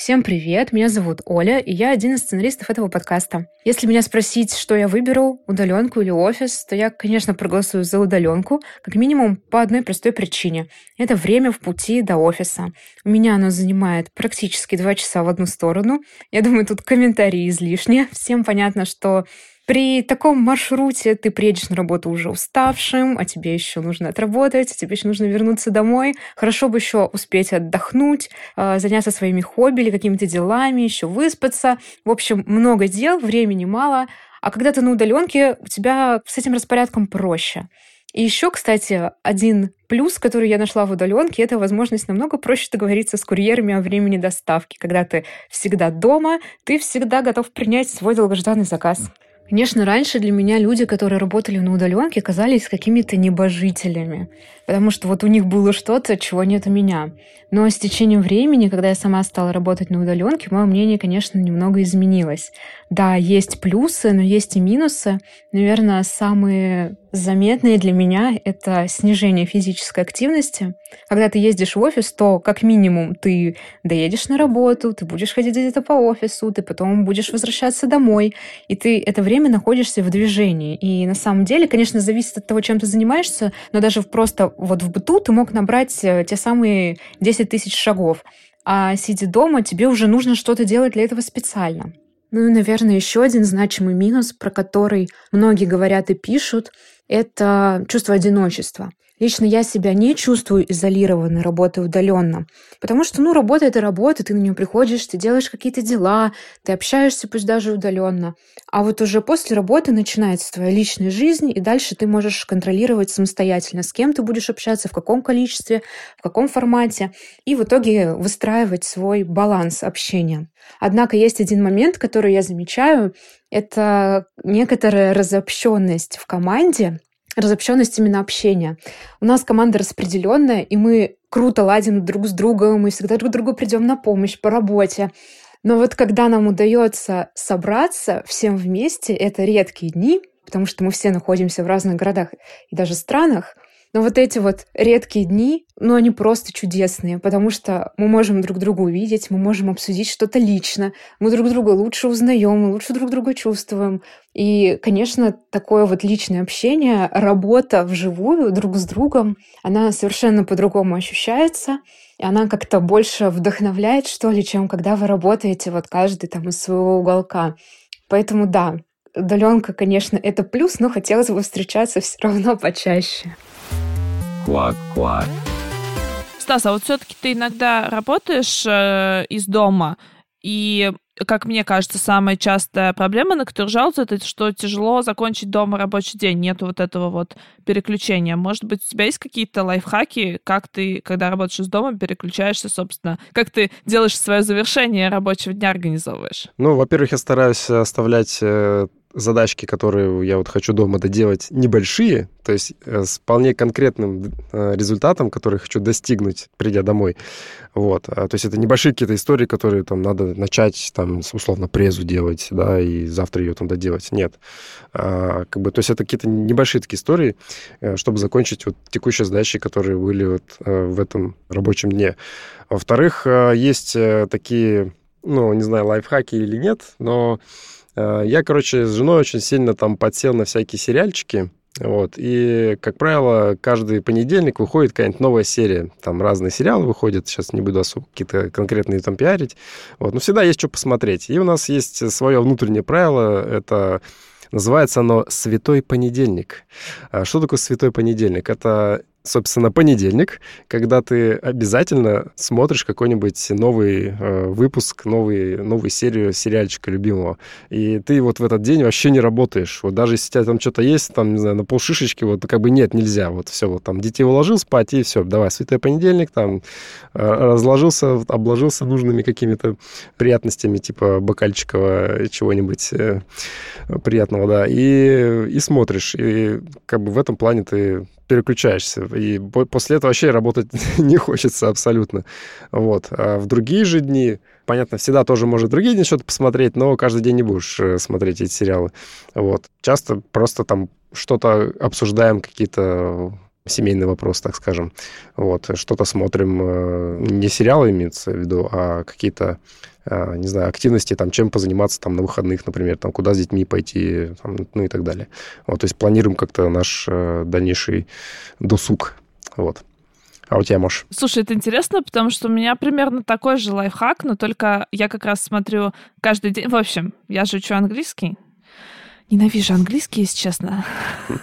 Всем привет, меня зовут Оля, и я один из сценаристов этого подкаста. Если меня спросить, что я выберу, удаленку или офис, то я, конечно, проголосую за удаленку, как минимум по одной простой причине. Это время в пути до офиса. У меня оно занимает практически два часа в одну сторону. Я думаю, тут комментарии излишние. Всем понятно, что при таком маршруте ты приедешь на работу уже уставшим, а тебе еще нужно отработать, а тебе еще нужно вернуться домой. Хорошо бы еще успеть отдохнуть, а, заняться своими хобби или какими-то делами, еще выспаться. В общем, много дел, времени мало. А когда ты на удаленке, у тебя с этим распорядком проще. И еще, кстати, один плюс, который я нашла в удаленке, это возможность намного проще договориться с курьерами о времени доставки. Когда ты всегда дома, ты всегда готов принять свой долгожданный заказ. Конечно, раньше для меня люди, которые работали на удаленке, казались какими-то небожителями, потому что вот у них было что-то, чего нет у меня. Но с течением времени, когда я сама стала работать на удаленке, мое мнение, конечно, немного изменилось. Да, есть плюсы, но есть и минусы. Наверное, самые заметные для меня — это снижение физической активности. Когда ты ездишь в офис, то как минимум ты доедешь на работу, ты будешь ходить где-то по офису, ты потом будешь возвращаться домой, и ты это время находишься в движении. И на самом деле, конечно, зависит от того, чем ты занимаешься, но даже просто вот в быту ты мог набрать э, те самые 10 тысяч шагов. А сидя дома, тебе уже нужно что-то делать для этого специально. Ну и, наверное, еще один значимый минус, про который многие говорят и пишут, это чувство одиночества. Лично я себя не чувствую изолированной, работая удаленно. Потому что, ну, работа — это работа, ты на нее приходишь, ты делаешь какие-то дела, ты общаешься, пусть даже удаленно. А вот уже после работы начинается твоя личная жизнь, и дальше ты можешь контролировать самостоятельно, с кем ты будешь общаться, в каком количестве, в каком формате, и в итоге выстраивать свой баланс общения. Однако есть один момент, который я замечаю, это некоторая разобщенность в команде, разобщенность именно общения. У нас команда распределенная, и мы круто ладим друг с другом, мы всегда друг другу придем на помощь по работе. Но вот когда нам удается собраться всем вместе, это редкие дни, потому что мы все находимся в разных городах и даже странах, но вот эти вот редкие дни, ну, они просто чудесные, потому что мы можем друг друга увидеть, мы можем обсудить что-то лично, мы друг друга лучше узнаем, мы лучше друг друга чувствуем. И, конечно, такое вот личное общение, работа вживую друг с другом, она совершенно по-другому ощущается, и она как-то больше вдохновляет, что ли, чем когда вы работаете вот каждый там из своего уголка. Поэтому да, удаленка, конечно, это плюс, но хотелось бы встречаться все равно почаще. Квак-квак. Стас, а вот все-таки ты иногда работаешь э, из дома, и, как мне кажется, самая частая проблема, на которую жалуются, это что тяжело закончить дома рабочий день, нету вот этого вот переключения. Может быть, у тебя есть какие-то лайфхаки, как ты, когда работаешь из дома, переключаешься, собственно, как ты делаешь свое завершение рабочего дня, организовываешь? Ну, во-первых, я стараюсь оставлять э, задачки, которые я вот хочу дома доделать, небольшие, то есть э, с вполне конкретным э, результатом, который хочу достигнуть, придя домой. Вот. А, то есть это небольшие какие-то истории, которые там надо начать, там, условно, презу делать, да, и завтра ее там доделать. Нет. А, как бы, то есть это какие-то небольшие такие истории, э, чтобы закончить вот текущие задачи, которые были вот в этом рабочем дне. Во-вторых, есть такие, ну, не знаю, лайфхаки или нет, но я, короче, с женой очень сильно там подсел на всякие сериальчики. Вот. И, как правило, каждый понедельник выходит какая-нибудь новая серия. Там разные сериалы выходят. Сейчас не буду особо какие-то конкретные там пиарить. Вот. Но всегда есть что посмотреть. И у нас есть свое внутреннее правило. Это Называется оно «Святой понедельник». А что такое «Святой понедельник»? Это собственно, понедельник, когда ты обязательно смотришь какой-нибудь новый э, выпуск, новый, новую серию сериальчика любимого. И ты вот в этот день вообще не работаешь. Вот даже если у тебя там что-то есть, там, не знаю, на полшишечки, вот как бы нет, нельзя. Вот все, вот там детей уложил спать, и все, давай, святой понедельник, там, э, разложился, обложился нужными какими-то приятностями, типа бокальчикова чего-нибудь э, приятного, да, и, и смотришь. И как бы в этом плане ты переключаешься. И после этого вообще работать не хочется абсолютно. Вот. А в другие же дни, понятно, всегда тоже может другие дни что-то посмотреть, но каждый день не будешь э, смотреть эти сериалы. Вот. Часто просто там что-то обсуждаем, какие-то семейный вопрос, так скажем. Вот, что-то смотрим, э, не сериалы имеется в виду, а какие-то не знаю, активности, там, чем позаниматься там на выходных, например, там, куда с детьми пойти, там, ну и так далее. Вот, то есть планируем как-то наш э, дальнейший досуг. Вот. А у тебя, Маш? Слушай, это интересно, потому что у меня примерно такой же лайфхак, но только я как раз смотрю каждый день. В общем, я же учу английский, Ненавижу английский, если честно.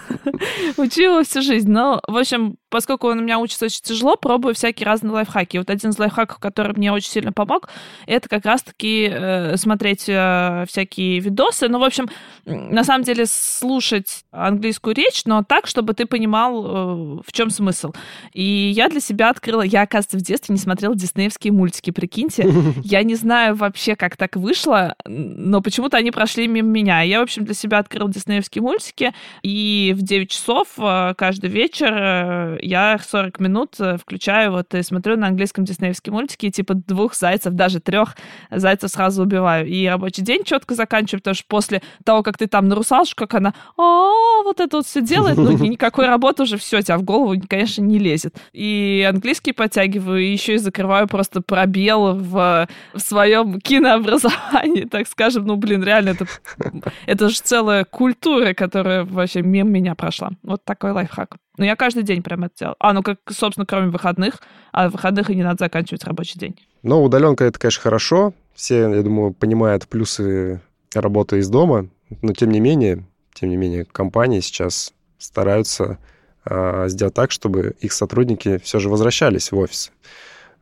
Учила всю жизнь. Но, в общем, поскольку он у меня учится очень тяжело, пробую всякие разные лайфхаки. Вот один из лайфхаков, который мне очень сильно помог, это как раз-таки э, смотреть э, всякие видосы. Ну, в общем, на самом деле слушать английскую речь, но так, чтобы ты понимал, э, в чем смысл. И я для себя открыла... Я, оказывается, в детстве не смотрела диснеевские мультики, прикиньте. Я не знаю вообще, как так вышло, но почему-то они прошли мимо меня. Я, в общем, для себя открыл диснеевские мультики, и в 9 часов э, каждый вечер э, я 40 минут э, включаю вот и смотрю на английском диснеевские мультики, и типа двух зайцев, даже трех зайцев сразу убиваю. И рабочий день четко заканчиваю, потому что после того, как ты там на русалочку, как она, а вот это вот все делает, ну, никакой работы уже все, тебя в голову, конечно, не лезет. И английский подтягиваю, и еще и закрываю просто пробел в, в своем кинообразовании, так скажем. Ну, блин, реально, это, это же целая культура, которая вообще мимо меня прошла. Вот такой лайфхак. Но я каждый день прям это делал. А, ну, как, собственно, кроме выходных. А в выходных и не надо заканчивать рабочий день. Но удаленка это, конечно, хорошо. Все, я думаю, понимают плюсы работы из дома. Но тем не менее, тем не менее, компании сейчас стараются э, сделать так, чтобы их сотрудники все же возвращались в офис.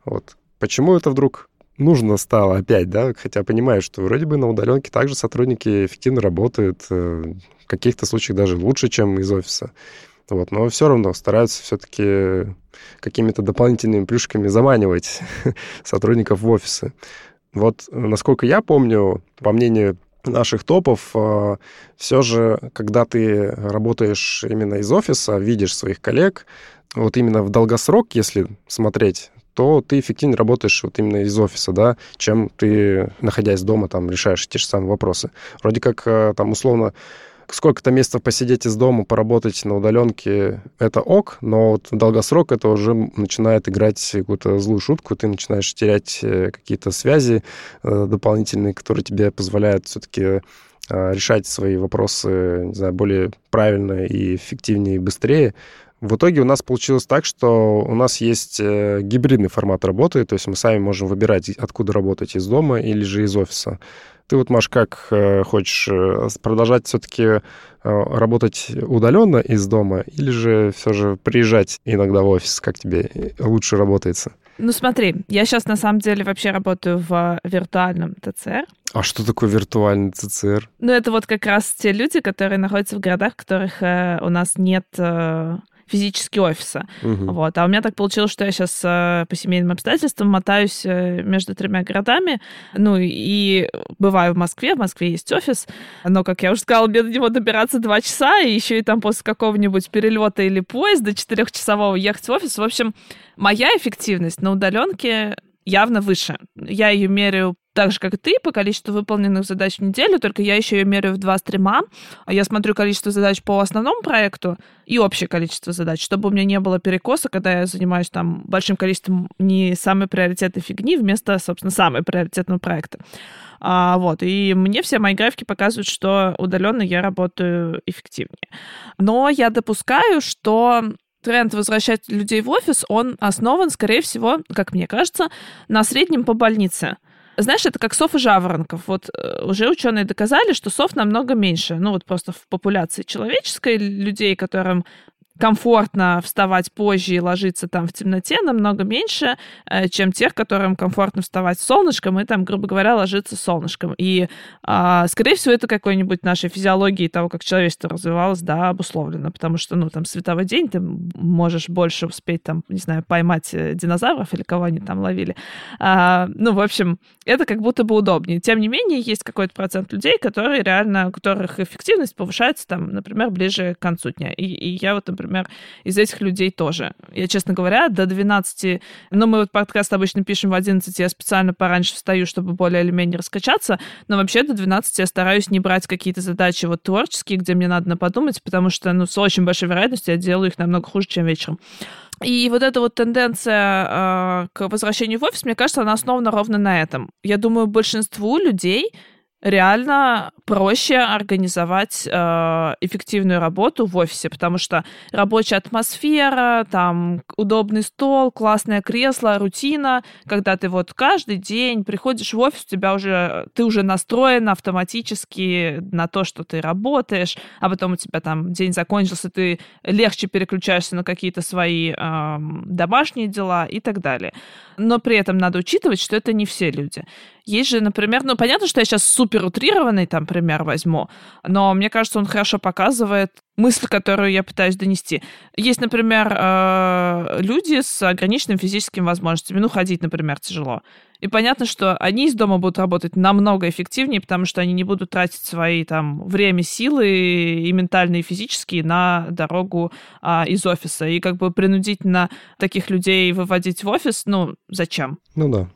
Вот. Почему это вдруг нужно стало опять, да, хотя понимаю, что вроде бы на удаленке также сотрудники эффективно работают, э, в каких-то случаях даже лучше, чем из офиса. Вот, но все равно стараются все-таки какими-то дополнительными плюшками заманивать сотрудников в офисы. Вот, насколько я помню, по мнению наших топов, э, все же, когда ты работаешь именно из офиса, видишь своих коллег, вот именно в долгосрок, если смотреть, то ты эффективнее работаешь вот именно из офиса, да, чем ты, находясь дома, там, решаешь те же самые вопросы. Вроде как, э, там, условно, сколько-то месяцев посидеть из дома, поработать на удаленке, это ок, но вот долгосрок это уже начинает играть какую-то злую шутку, ты начинаешь терять э, какие-то связи э, дополнительные, которые тебе позволяют все-таки решать свои вопросы, не знаю, более правильно и эффективнее и быстрее. В итоге у нас получилось так, что у нас есть э, гибридный формат работы, то есть мы сами можем выбирать, откуда работать, из дома или же из офиса. Ты вот, Маш, как э, хочешь э, продолжать все-таки работать удаленно из дома или же все же приезжать иногда в офис? Как тебе лучше работается? Ну смотри, я сейчас на самом деле вообще работаю в виртуальном ТЦР. А что такое виртуальный ТЦР? Ну это вот как раз те люди, которые находятся в городах, в которых э, у нас нет э, физически офиса. Мгм. Вот. А у меня так получилось, что я сейчас по семейным обстоятельствам мотаюсь э, между тремя городами. Ну и бываю в Москве. В Москве есть офис. Но, как я уже сказала, мне до него добираться два часа, и еще и там после какого-нибудь перелета или поезда четырехчасового ехать в офис. В общем, моя эффективность на удаленке явно выше. Я ее меряю так же, как и ты, по количеству выполненных задач в неделю, только я еще ее меряю в два стрима. Я смотрю количество задач по основному проекту и общее количество задач, чтобы у меня не было перекоса, когда я занимаюсь там большим количеством не самой приоритетной фигни вместо, собственно, самой приоритетного проекта. А, вот, и мне все мои графики показывают, что удаленно я работаю эффективнее. Но я допускаю, что тренд возвращать людей в офис, он основан, скорее всего, как мне кажется, на среднем по больнице. Знаешь, это как сов и жаворонков. Вот э, уже ученые доказали, что сов намного меньше. Ну вот просто в популяции человеческой людей, которым комфортно вставать позже и ложиться там в темноте намного меньше, э, чем тех, которым комфортно вставать солнышком и там, грубо говоря, ложиться солнышком. И, а, скорее всего, это какой-нибудь нашей физиологии того, как человечество развивалось, да, обусловлено, потому что, ну, там, световой день ты можешь больше успеть, там, не знаю, поймать э, динозавров или кого они там ловили. А, ну, в общем, это как будто бы удобнее. Тем не менее, есть какой-то процент людей, которые реально, у которых эффективность повышается, там, например, ближе к концу дня. И, и я вот, например, например, из этих людей тоже. Я, честно говоря, до 12... Ну, мы вот подкаст обычно пишем в 11, я специально пораньше встаю, чтобы более или менее раскачаться, но вообще до 12 я стараюсь не брать какие-то задачи вот творческие, где мне надо подумать, потому что, ну, с очень большой вероятностью я делаю их намного хуже, чем вечером. И вот эта вот тенденция э, к возвращению в офис, мне кажется, она основана ровно на этом. Я думаю, большинству людей реально проще организовать э, эффективную работу в офисе, потому что рабочая атмосфера, там удобный стол, классное кресло, рутина, когда ты вот каждый день приходишь в офис, тебя уже ты уже настроен автоматически на то, что ты работаешь, а потом у тебя там день закончился, ты легче переключаешься на какие-то свои э, домашние дела и так далее. Но при этом надо учитывать, что это не все люди. Есть же, например, ну, понятно, что я сейчас супер утрированный там пример возьму, но мне кажется, он хорошо показывает мысль, которую я пытаюсь донести. Есть, например, э, люди с ограниченными физическими возможностями. Ну, ходить, например, тяжело. И понятно, что они из дома будут работать намного эффективнее, потому что они не будут тратить свои там время, силы и ментальные, и физические на дорогу а, из офиса. И как бы принудительно таких людей выводить в офис, ну, зачем? Ну да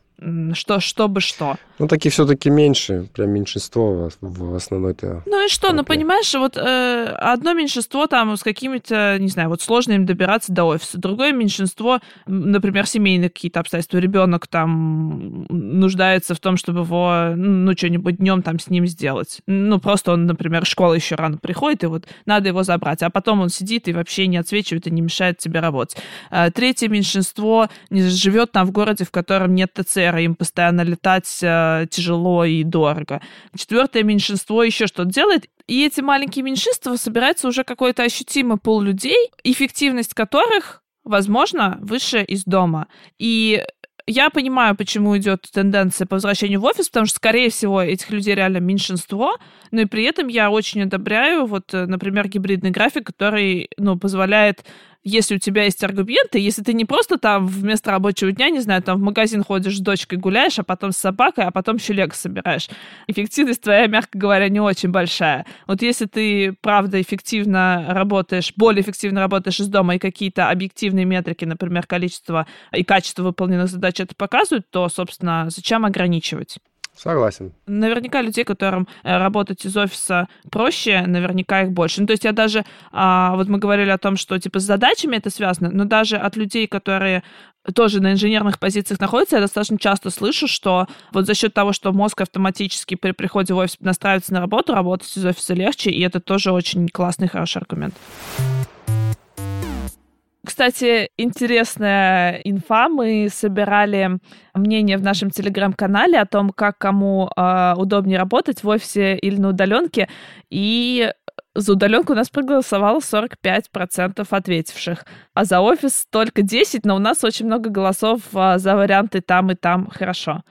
что, чтобы что. Ну, такие все-таки меньше, прям меньшинство в, основной-то. Ну и что, толпе. ну понимаешь, вот э, одно меньшинство там с какими-то, не знаю, вот сложно им добираться до офиса, другое меньшинство, например, семейные какие-то обстоятельства, ребенок там нуждается в том, чтобы его, ну, что-нибудь днем там с ним сделать. Ну, просто он, например, школа еще рано приходит, и вот надо его забрать, а потом он сидит и вообще не отсвечивает и не мешает тебе работать. Э, третье меньшинство живет там в городе, в котором нет ТЦ им постоянно летать э, тяжело и дорого. Четвертое меньшинство еще что-то делает, и эти маленькие меньшинства собирается уже какой-то ощутимый пол людей, эффективность которых возможно, выше из дома. И я понимаю, почему идет тенденция по возвращению в офис, потому что, скорее всего, этих людей реально меньшинство, но и при этом я очень одобряю, вот, э, например, гибридный график, который, ну, позволяет если у тебя есть аргументы, если ты не просто там вместо рабочего дня, не знаю, там в магазин ходишь с дочкой гуляешь, а потом с собакой, а потом еще лего собираешь. Эффективность твоя, мягко говоря, не очень большая. Вот если ты, правда, эффективно работаешь, более эффективно работаешь из дома, и какие-то объективные метрики, например, количество и качество выполненных задач это показывают, то, собственно, зачем ограничивать? Согласен. Наверняка людей, которым э, работать из офиса проще, наверняка их больше. Ну, то есть я даже, а, вот мы говорили о том, что типа с задачами это связано, но даже от людей, которые тоже на инженерных позициях находятся, я достаточно часто слышу, что вот за счет того, что мозг автоматически при приходе в офис настраивается на работу, работать из офиса легче, и это тоже очень классный, хороший аргумент. Кстати, интересная инфа. Мы собирали мнение в нашем телеграм-канале о том, как кому э, удобнее работать в офисе или на удаленке. И за удаленку у нас проголосовало 45% ответивших, а за офис только 10%, но у нас очень много голосов а, за варианты там и там хорошо.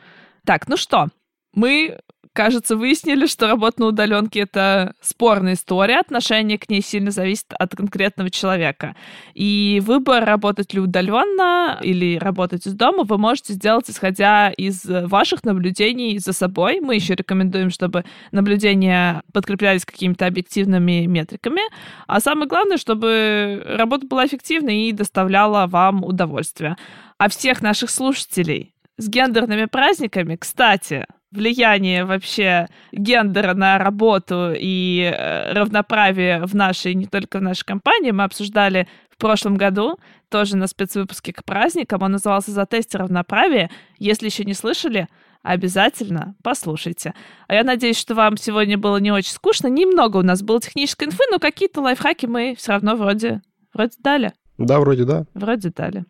Так, ну что, Мы кажется, выяснили, что работа на удаленке — это спорная история, отношение к ней сильно зависит от конкретного человека. И выбор, работать ли удаленно или работать из дома, вы можете сделать, исходя из ваших наблюдений за собой. Мы еще рекомендуем, чтобы наблюдения подкреплялись какими-то объективными метриками. А самое главное, чтобы работа была эффективной и доставляла вам удовольствие. А всех наших слушателей с гендерными праздниками, кстати, влияние вообще гендера на работу и э, равноправие в нашей, не только в нашей компании, мы обсуждали в прошлом году, тоже на спецвыпуске к праздникам. Он назывался «За тесте равноправия». Если еще не слышали, обязательно послушайте. А я надеюсь, что вам сегодня было не очень скучно. Немного у нас было технической инфы, но какие-то лайфхаки мы все равно вроде, вроде дали. Да, вроде да. Вроде дали.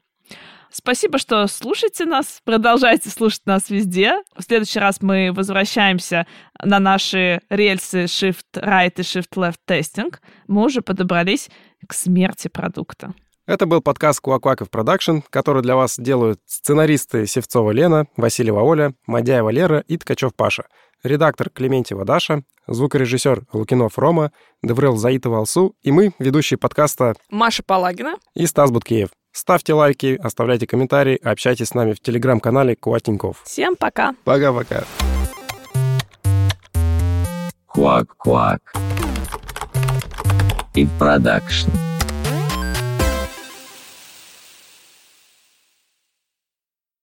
Спасибо, что слушаете нас. Продолжайте слушать нас везде. В следующий раз мы возвращаемся на наши рельсы Shift Right и Shift Left testing. Мы уже подобрались к смерти продукта. Это был подкаст Куакуаков Production, который для вас делают сценаристы Севцова Лена, Васильева Оля, Мадяева Лера и Ткачев Паша, редактор Клементьева Даша, звукорежиссер Лукинов Рома, DevRel Заитова Алсу и мы, ведущие подкаста Маша Палагина и Стас Буткеев. Ставьте лайки, оставляйте комментарии, общайтесь с нами в телеграм-канале Куатеньков. Всем пока. Пока-пока. Quack Quack. И production.